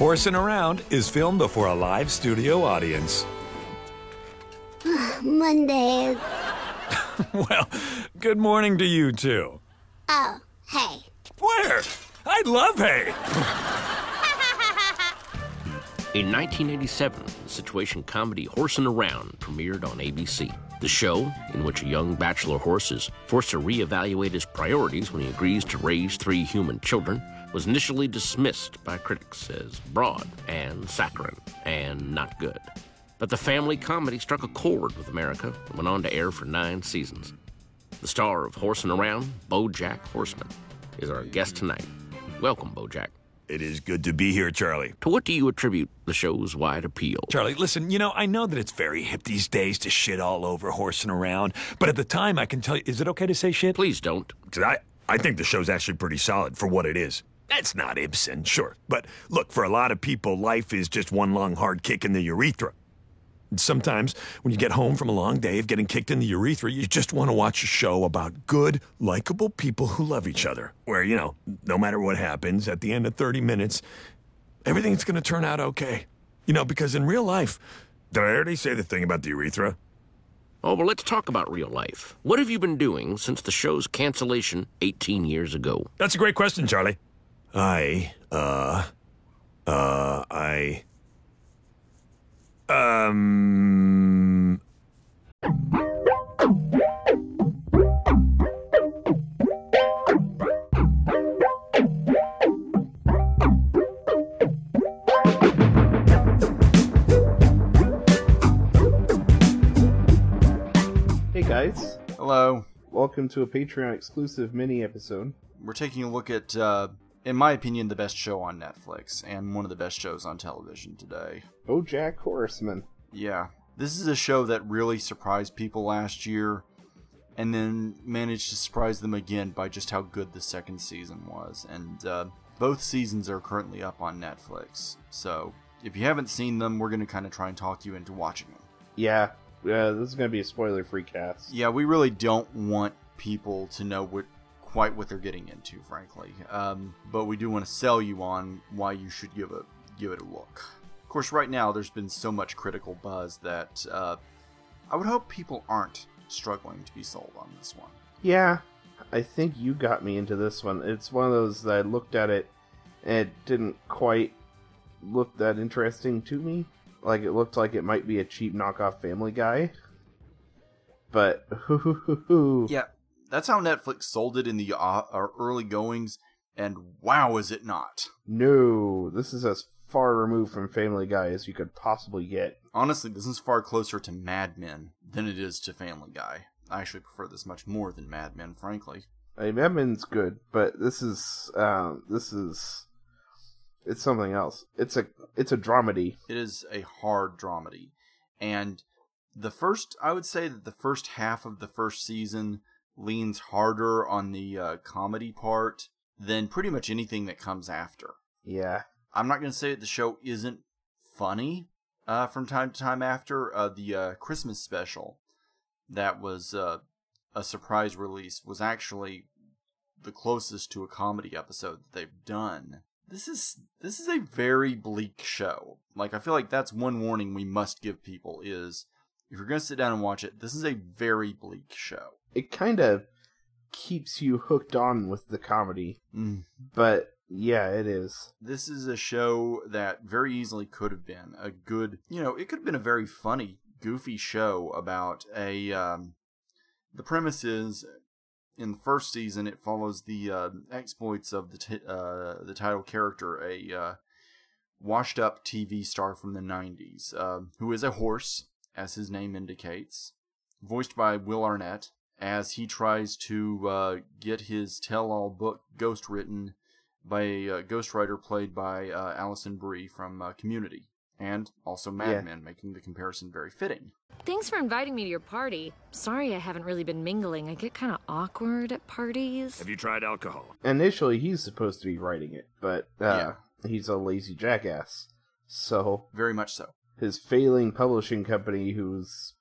Horsing Around is filmed before a live studio audience. Mondays. well, good morning to you too. Oh, hey. Where? I'd love hay. In 1987, the situation comedy Horsing Around premiered on ABC. The show, in which a young bachelor horse is forced to reevaluate his priorities when he agrees to raise three human children, was initially dismissed by critics as broad and saccharine and not good. But the family comedy struck a chord with America and went on to air for nine seasons. The star of Horsing Around, Bojack Horseman, is our guest tonight. Welcome, Bojack. It is good to be here, Charlie. To what do you attribute the show's wide appeal? Charlie, listen, you know, I know that it's very hip these days to shit all over horsing around, but at the time, I can tell you, is it okay to say shit? Please don't. I, I think the show's actually pretty solid for what it is. That's not Ibsen, sure. But look, for a lot of people, life is just one long hard kick in the urethra. And sometimes, when you get home from a long day of getting kicked in the urethra, you just want to watch a show about good, likable people who love each other. Where, you know, no matter what happens, at the end of 30 minutes, everything's going to turn out okay. You know, because in real life, did I already say the thing about the urethra? Oh, well, let's talk about real life. What have you been doing since the show's cancellation 18 years ago? That's a great question, Charlie. I, uh, uh, I, um, Hey guys, Hello. welcome to a Patreon exclusive mini episode. We're taking a look at, uh, in my opinion, the best show on Netflix and one of the best shows on television today. Bojack Horseman. Yeah. This is a show that really surprised people last year and then managed to surprise them again by just how good the second season was. And uh, both seasons are currently up on Netflix. So if you haven't seen them, we're going to kind of try and talk you into watching them. Yeah, uh, this is gonna be a spoiler-free cast. Yeah, we really don't want people to know what quite what they're getting into, frankly. Um, but we do want to sell you on why you should give it give it a look. Of course, right now there's been so much critical buzz that uh, I would hope people aren't struggling to be sold on this one. Yeah, I think you got me into this one. It's one of those that I looked at it and it didn't quite look that interesting to me. Like it looked like it might be a cheap knockoff Family Guy. But Yeah, that's how Netflix sold it in the uh, early goings, and wow, is it not? no, this is as far removed from Family Guy as you could possibly get. Honestly, this is far closer to Mad Men than it is to Family Guy. I actually prefer this much more than Mad Men, frankly. I mean, Mad Men's good, but this is um, this is it's something else. It's a it's a dramedy. It is a hard dramedy. And the first, I would say that the first half of the first season leans harder on the uh, comedy part than pretty much anything that comes after. Yeah, I'm not going to say that the show isn't funny uh, from time to time after. Uh, the uh, Christmas special that was uh, a surprise release was actually the closest to a comedy episode that they've done. This is this is a very bleak show. Like I feel like that's one warning we must give people is if you're going to sit down and watch it, this is a very bleak show. It kind of keeps you hooked on with the comedy, Mm. but yeah, it is. This is a show that very easily could have been a good, you know, it could have been a very funny, goofy show about a. Um, the premise is in the first season, it follows the uh, exploits of the t- uh, the title character, a uh, washed up TV star from the 90s, uh, who is a horse, as his name indicates, voiced by Will Arnett, as he tries to uh, get his tell all book ghost written by a uh, ghostwriter played by uh, Alison Brie from uh, Community, and also Mad Yeah. Men, making the comparison very fitting. Thanks for inviting me to your party. Sorry I haven't really been mingling. I get kind of awkward at parties. Have you tried alcohol? Initially, he's supposed to be writing it, but uh, he's a lazy jackass. So Very much so. his failing publishing company, who's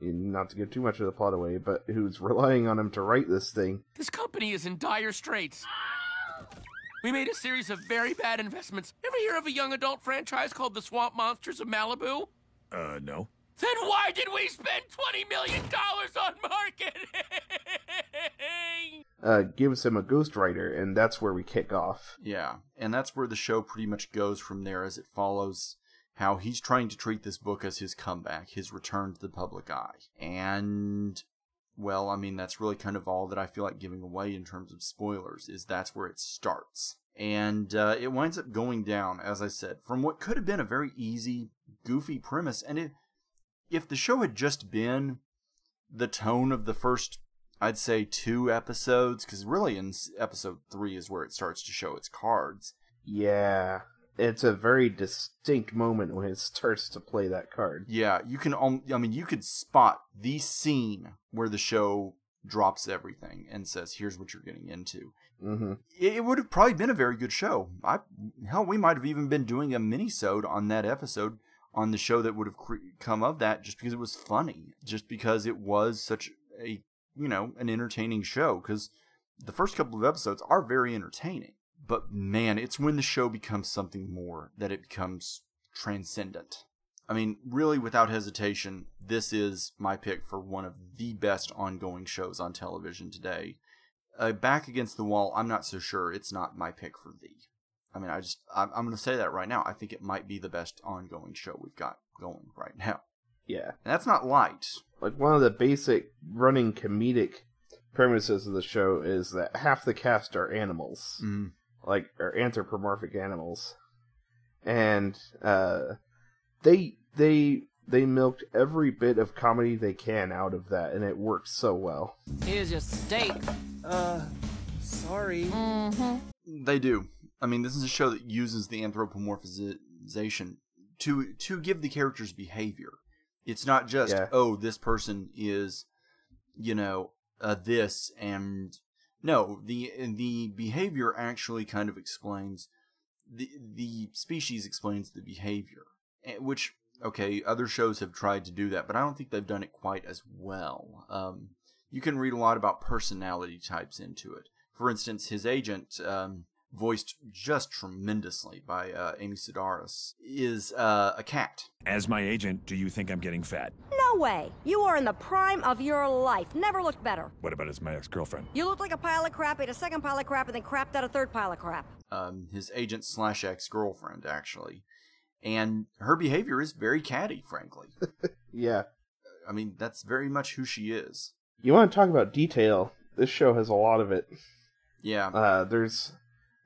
not to give too much of the plot away, but who's relying on him to write this thing, This company is in dire straits. We made a series of very bad investments. Ever hear of a young adult franchise called The Swamp Monsters of Malibu? Uh, no. Then why did we spend $20 million on marketing? Uh, gives him a ghostwriter, and that's where we kick off. Yeah, and that's where the show pretty much goes from there as it follows how he's trying to treat this book as his comeback, his return to the public eye. And well, I mean that's really kind of all that I feel like giving away in terms of spoilers is that's where it starts. And uh, it winds up going down, as I said, from what could have been a very easy, goofy premise. And it, if the show had just been the tone of the first I'd say two episodes, because really in episode three is where it starts to show its cards. Yeah, it's a very distinct moment when it starts to play that card. Yeah, you can. I mean, you could spot the scene where the show drops everything and says, "Here's what you're getting into." Mm-hmm. It would have probably been a very good show. I hell, we might have even been doing a mini-sode on that episode on the show that would have cre- come of that, just because it was funny, just because it was such a you know, an entertaining show because the first couple of episodes are very entertaining. But man, it's when the show becomes something more that it becomes transcendent. I mean, really, without hesitation, this is my pick for one of the best ongoing shows on television today. Uh, Back Against the Wall, I'm not so sure it's not my pick for the. I mean, I just, I'm, I'm going to say that right now. I think it might be the best ongoing show we've got going right now. Yeah. And that's not light. Like one of the basic running comedic premises of the show is that half the cast are animals. Mm. Like are anthropomorphic animals. And uh they they they milked every bit of comedy they can out of that and it worked so well. Here's your steak. Uh sorry. Mm-hmm. They do. I mean, this is a show that uses the anthropomorphization to to give the characters behavior. It's not just Yeah. oh this person is, you know, uh, this and no the the behavior actually kind of explains the the species explains the behavior, eh, which okay other shows have tried to do that, but I don't think they've done it quite as well. Um, you can read a lot about personality types into it. For instance, his agent. Um, voiced just tremendously by uh, Amy Sedaris, is uh, a cat. As my agent, do you think I'm getting fat? No way. You are in the prime of your life. Never looked better. What about as my ex-girlfriend? You looked like a pile of crap, ate a second pile of crap, and then crapped out a third pile of crap. Um, his agent slash ex girlfriend, actually. And her behavior is very catty, frankly. Yeah. I mean, that's very much who she is. You want to talk about detail? This show has a lot of it. Yeah. Uh there's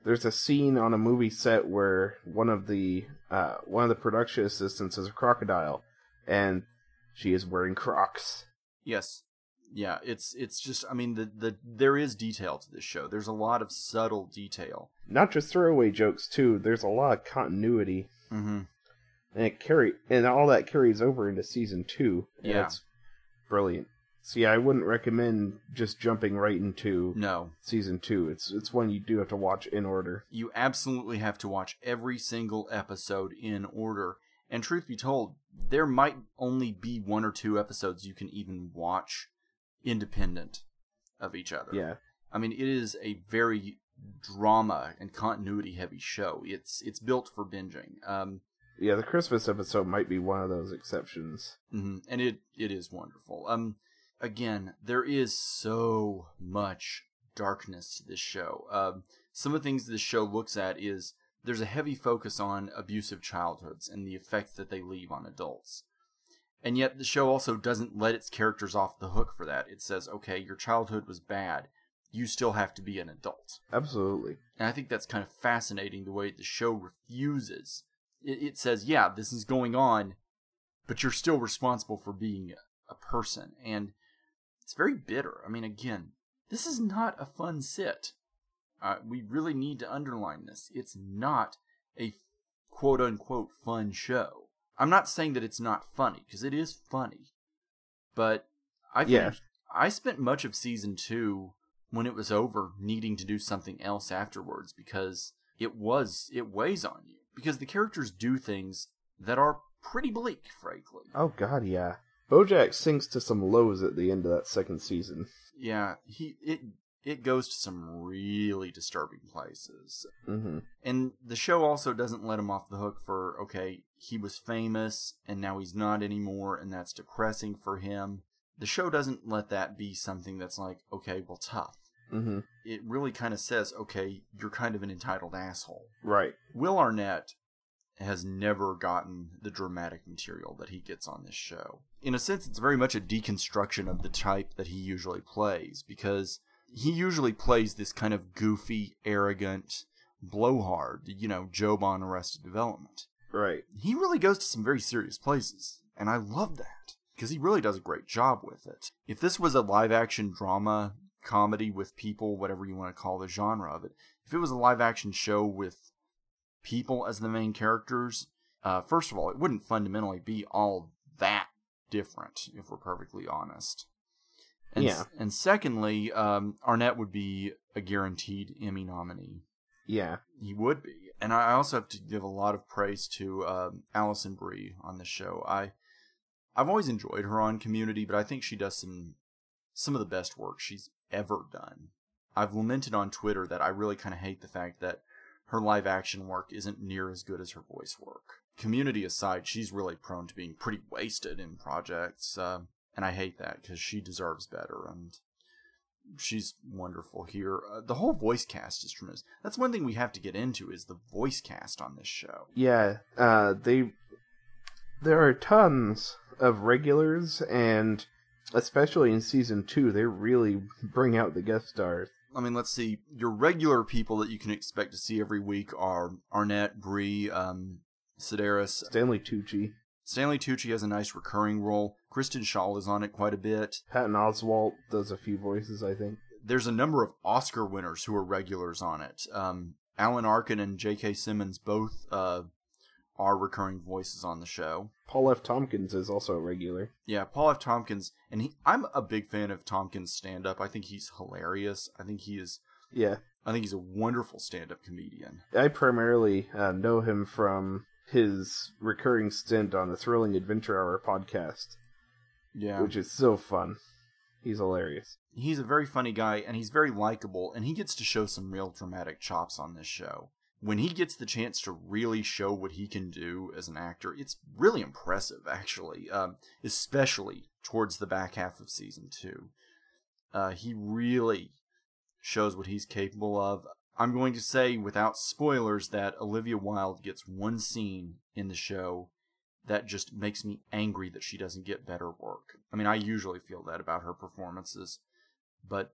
there's a scene on a movie set where one of the uh, one of the production assistants is a crocodile, and she is wearing Crocs. Yes. Yeah, it's it's just I mean the the there is detail to this show. There's a lot of subtle detail. Not just throwaway jokes too. There's a lot of continuity, Mm-hmm. and it carry and all that carries over into season two. and Yeah. it's brilliant. See, I wouldn't recommend just jumping right into No. season two. It's it's one you do have to watch in order. You absolutely have to watch every single episode in order. And truth be told, there might only be one or two episodes you can even watch independent of each other. Yeah. I mean, it is a very drama and continuity heavy show. It's it's built for binging. Um, Yeah, the Christmas episode might be one of those exceptions. hmm And it it is wonderful. Um, again, there is so much darkness to this show. Um, some of the things this show looks at is there's a heavy focus on abusive childhoods and the effects that they leave on adults. And yet the show also doesn't let its characters off the hook for that. It says, okay, your childhood was bad. You still have to be an adult. Absolutely. And I think that's kind of fascinating the way the show refuses. It, it says, yeah, this is going on, but you're still responsible for being a person. And it's very bitter. I mean, again, this is not a fun sit. Uh, we really need to underline this. It's not a quote unquote fun show. I'm not saying that it's not funny, because it is funny. But I Yeah. I spent much of season two when it was over needing to do something else afterwards because it was it weighs on you because the characters do things that are pretty bleak frankly Oh God, yeah. Bojack sinks to some lows at the end of that second season. yeah he it it goes to some really disturbing places. Mm-hmm. And the show also doesn't let him off the hook for, okay, he was famous and now he's not anymore, and that's depressing for him. The show doesn't let that be something that's like, okay, well, tough. Mm-hmm. It really kind of says, okay, you're kind of an entitled asshole. Right. Will Arnett has never gotten the dramatic material that he gets on this show. In a sense, it's very much a deconstruction of the type that he usually plays because he usually plays this kind of goofy, arrogant, blowhard, you know, Gob on Arrested Development. Right. He really goes to some very serious places, and I love that because he really does a great job with it. If this was a live action drama, comedy with people, whatever you want to call the genre of it, if it was a live action show with people as the main characters, uh, first of all, it wouldn't fundamentally be all that different, if we're perfectly honest. And, Yeah. And secondly, um, Arnett would be a guaranteed Emmy nominee. Yeah. He would be. And I also have to give a lot of praise to um, Alison Brie on the show. I I've always enjoyed her on Community, but I think she does some some of the best work she's ever done. I've lamented on Twitter that I really kind of hate the fact that her live action work isn't near as good as her voice work. Community aside, she's really prone to being pretty wasted in projects, um, and I hate that because she deserves better. And she's wonderful here. Uh, the whole voice cast is tremendous. That's one thing we have to get into is the voice cast on this show. Yeah. Uh, they. There are tons of regulars, and especially in season two, they really bring out the guest stars. I mean, let's see. Your regular people that you can expect to see every week are Arnett, Brie, um, Sedaris. Stanley Tucci. Stanley Tucci has a nice recurring role. Kristen Schaal is on it quite a bit. Patton Oswalt does a few voices, I think. There's a number of Oscar winners who are regulars on it. Um, Alan Arkin and J.K. Simmons both uh, are recurring voices on the show. Paul F. Tompkins is also a regular. Yeah, Paul F. Tompkins, and he, I'm a big fan of Tompkins' stand-up. I think he's hilarious. I think he is. Yeah. I think he's a wonderful stand-up comedian. I primarily uh, know him from his recurring stint on the Thrilling Adventure Hour podcast, Yeah, which is so fun. He's hilarious. he's a very funny guy, and he's very likable, and he gets to show some real dramatic chops on this show. When he gets the chance to really show what he can do as an actor, it's really impressive, actually, um, especially towards the back half of season two. Uh, he really shows what he's capable of. I'm going to say, without spoilers, that Olivia Wilde gets one scene in the show that just makes me angry that she doesn't get better work. I mean, I usually feel that about her performances, but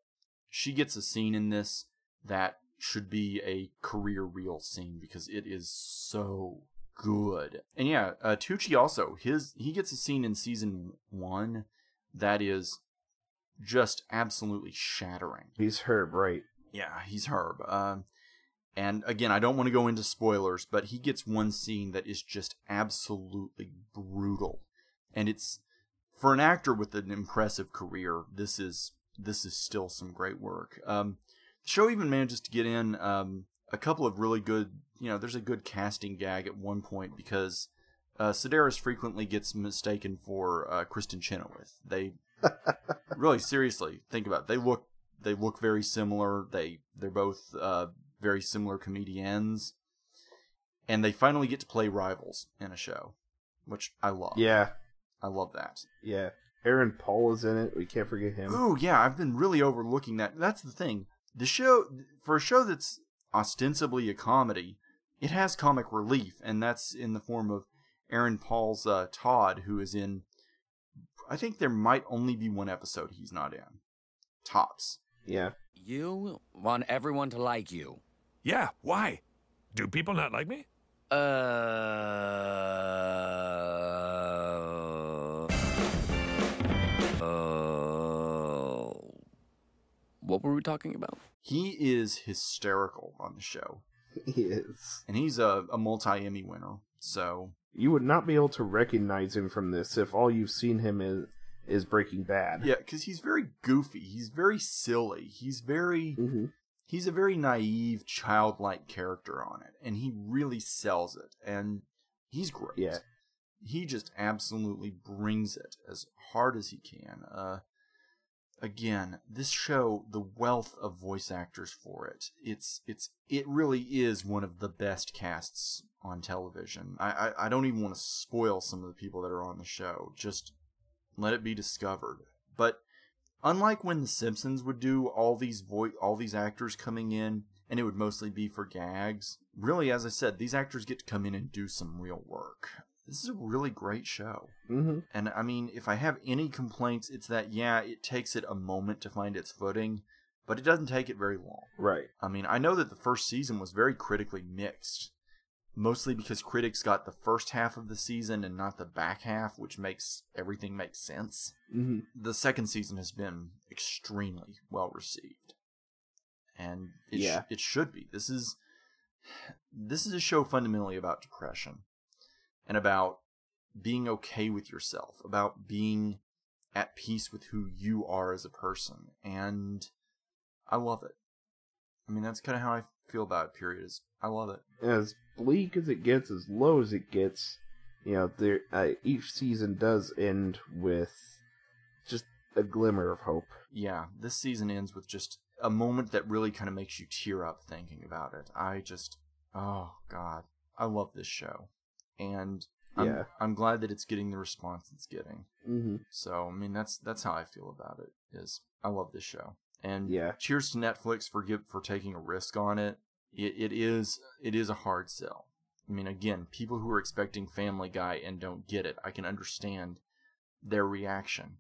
she gets a scene in this that should be a career reel scene because it is so good. And yeah, uh, Tucci also his he gets a scene in season one that is just absolutely shattering. He's Herb, right? Yeah, he's Herb. Um, and again, I don't want to go into spoilers, but he gets one scene that is just absolutely brutal, and it's for an actor with an impressive career. This is this is still some great work. Um, the show even manages to get in um, a couple of really good. You know, there's a good casting gag at one point because uh, Sedaris frequently gets mistaken for uh, Kristin Chenoweth. They really seriously think about it. They look they look very similar. They they're both uh, very similar comedians, and they finally get to play rivals in a show, which I love. Yeah, I love that. yeah. Aaron Paul is in it. We can't forget him. Oh yeah, I've been really overlooking that. That's the thing. The show for a show that's ostensibly a comedy, it has comic relief, and that's in the form of Aaron Paul's uh, Todd, who is in. I think there might only be one episode he's not in. Tops. Yeah. You want everyone to like you. Yeah, why? Do people not like me? Uh. Uh. What were we talking about? He is hysterical on the show, He is. and he's a, a multi Emmy winner. So You would not be able to recognize him from this if all you've seen him is is Breaking Bad. yeah, because he's very goofy. He's very silly. He's very hmm he's a very naive, childlike character on it, and he really sells it. And he's great. Yeah. he just absolutely brings it as hard as he can. Uh, again, this show, the wealth of voice actors for it, it's it's it really is one of the best casts on television. I I, I don't even want to spoil some of the people that are on the show. Just let it be discovered. But unlike when The Simpsons would do all these vo- all these actors coming in, and it would mostly be for gags. Really, as I said, these actors get to come in and do some real work. This is a really great show. Mm-hmm. And I mean, if I have any complaints, it's that, yeah, it takes it a moment to find its footing, but it doesn't take it very long. Right. I mean, I know that the first season was very critically mixed, mostly because critics got the first half of the season and not the back half, which makes everything make sense. Mm-hmm. The second season has been extremely well received. And it, Yeah. sh- it should be. This is this is a show fundamentally about depression and about being okay with yourself, about being at peace with who you are as a person. And I love it. I mean, that's kind of how I feel about it, period. Is I love it. As bleak as it gets, as low as it gets, you know, there uh, each season does end with just a glimmer of hope. Yeah, this season ends with just a moment that really kind of makes you tear up thinking about it. I just, oh God, I love this show. And I'm, Yeah. I'm glad that it's getting the response it's getting. Mm-hmm. So I mean that's that's how I feel about it. Is I love this show, and Yeah. cheers to Netflix for give, for taking a risk on it. It it is it is a hard sell. I mean, again, people who are expecting Family Guy and don't get it, I can understand their reaction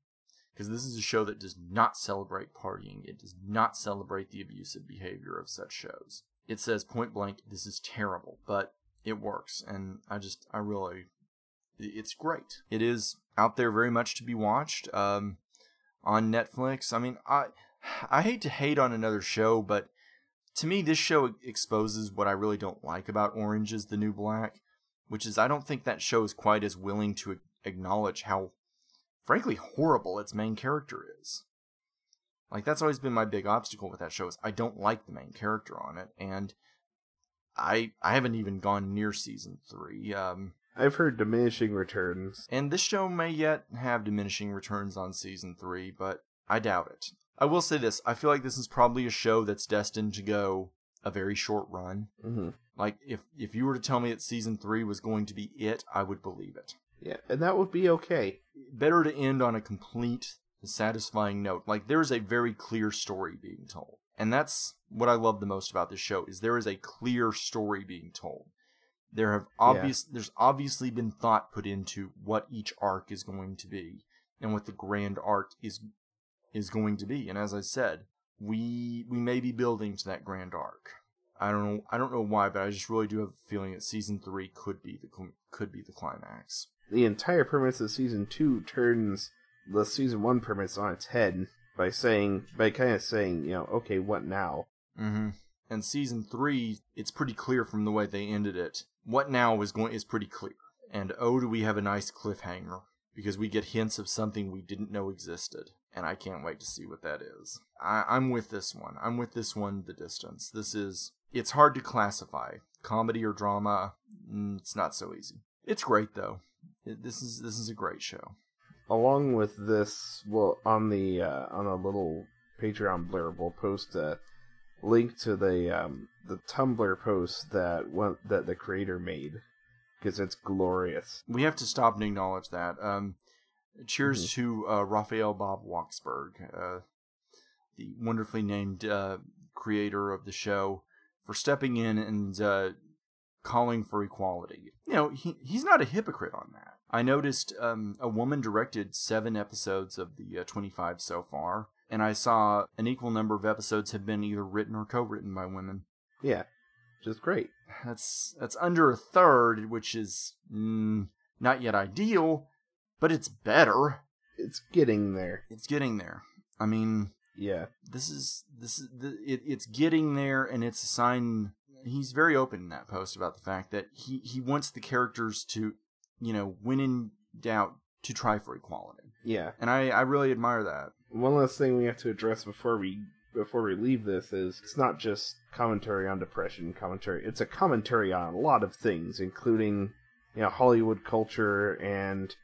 because this is a show that does not celebrate partying. It does not celebrate the abusive behavior of such shows. It says point blank, this is terrible, but it works, and I just I really it's great. It is out there very much to be watched um, on Netflix. I mean, I I hate to hate on another show, but to me, this show exposes what I really don't like about Orange is the New Black, which is I don't think that show is quite as willing to acknowledge how, frankly, horrible its main character is. Like that's always been my big obstacle with that show is I don't like the main character on it, and I I haven't even gone near season three. Um, I've heard diminishing returns. and this show may yet have diminishing returns on season three, but I doubt it. I will say this I feel like this is probably a show that's destined to go a very short run. Mm-hmm. Like, if, if you were to tell me that season three was going to be it, I would believe it. Yeah, and that would be okay. Better to end on a complete, satisfying note. Like, there is a very clear story being told. And that's what I love the most about this show is there is a clear story being told. There have obvious there's obviously been thought put into what each arc is going to be and what the grand arc is is going to be. And as I said, we we may be building to that grand arc. I don't know I don't know why, but I just really do have a feeling that season 3 could be the could be the climax. The entire premise of season two turns the season one premise on its head by saying, by kind of saying, you know, okay, what now? Mm-hmm. And season three, it's pretty clear from the way they ended it. What now is going is pretty clear. And oh, do we have a nice cliffhanger because we get hints of something we didn't know existed, and I can't wait to see what that is. I, I'm with this one. I'm with this one. The distance. This is. It's hard to classify comedy or drama. Mm, It's not so easy. It's great though. It, this is this is a great show. Along with this, well, on the uh, on a little Patreon blurb, we'll post a link to the um, the Tumblr post that one that the creator made because it's glorious. we have to stop and acknowledge that. Um, cheers Mm-hmm. to uh, Raphael Bob Waksberg, uh, the wonderfully named uh, creator of the show, for stepping in and uh, calling for equality. You know, he he's not a hypocrite on that. I noticed um, a woman directed seven episodes of the uh, 25 so far, and I saw an equal number of episodes have been either written or co-written by women. Yeah, which is great. That's that's under a third, which is mm, not yet ideal, but it's better. It's getting there. It's getting there. I mean, Yeah, this is this is the, it, it's getting there, and it's a sign. He's very open in that post about the fact that he he wants the characters to, you know, when in doubt, to try for equality, yeah. and I I really admire that. One last thing we have to address before we before we leave this is it's not just commentary on depression commentary it's a commentary on a lot of things including you know hollywood culture and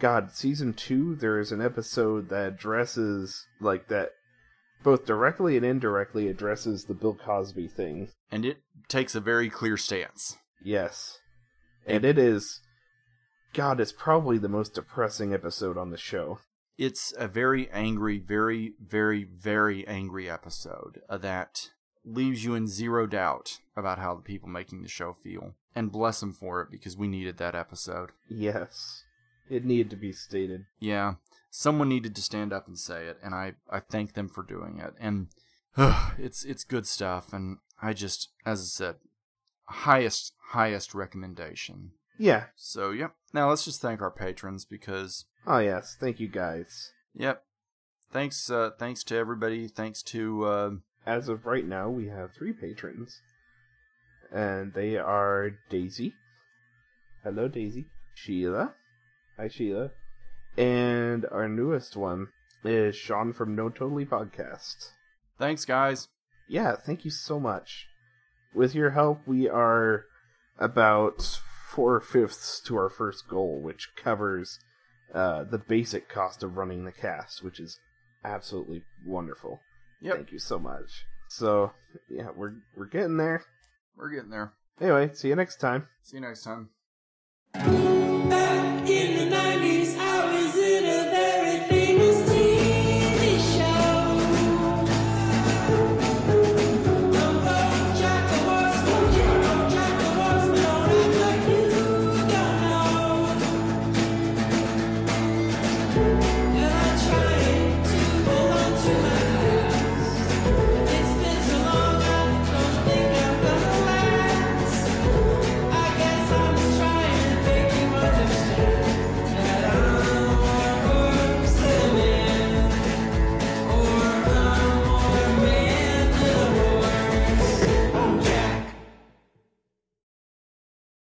God, season two, there is an episode that addresses like that, both directly and indirectly addresses the Bill Cosby thing. And it takes a very clear stance. Yes, and it is. God, it's probably the most depressing episode on the show. It's a very angry, very, very, very angry episode uh, that leaves you in zero doubt about how the people making the show feel. And bless them for it because we needed that episode. Yes, it needed to be stated. Yeah, someone needed to stand up and say it, and I, I thank them for doing it. And uh, it's it's good stuff, and I just, as I said, highest highest recommendation. Yeah. So yep. Now let's just thank our patrons because. Oh yes, thank you guys. Yep. Thanks. Uh, thanks to everybody. Thanks to. Uh, As of right now, we have three patrons, and they are Daisy. Hello, Daisy. Sheila. Hi, Sheila. And our newest one is Sean from No Totally Podcast. Thanks, guys. Yeah, thank you so much. With your help, we are about four fifths to our first goal, which covers uh, the basic cost of running the cast, which is absolutely wonderful. Yep. Thank you so much. So yeah, we're we're getting there. We're getting there. Anyway, see you next time. See you next time in the 90s.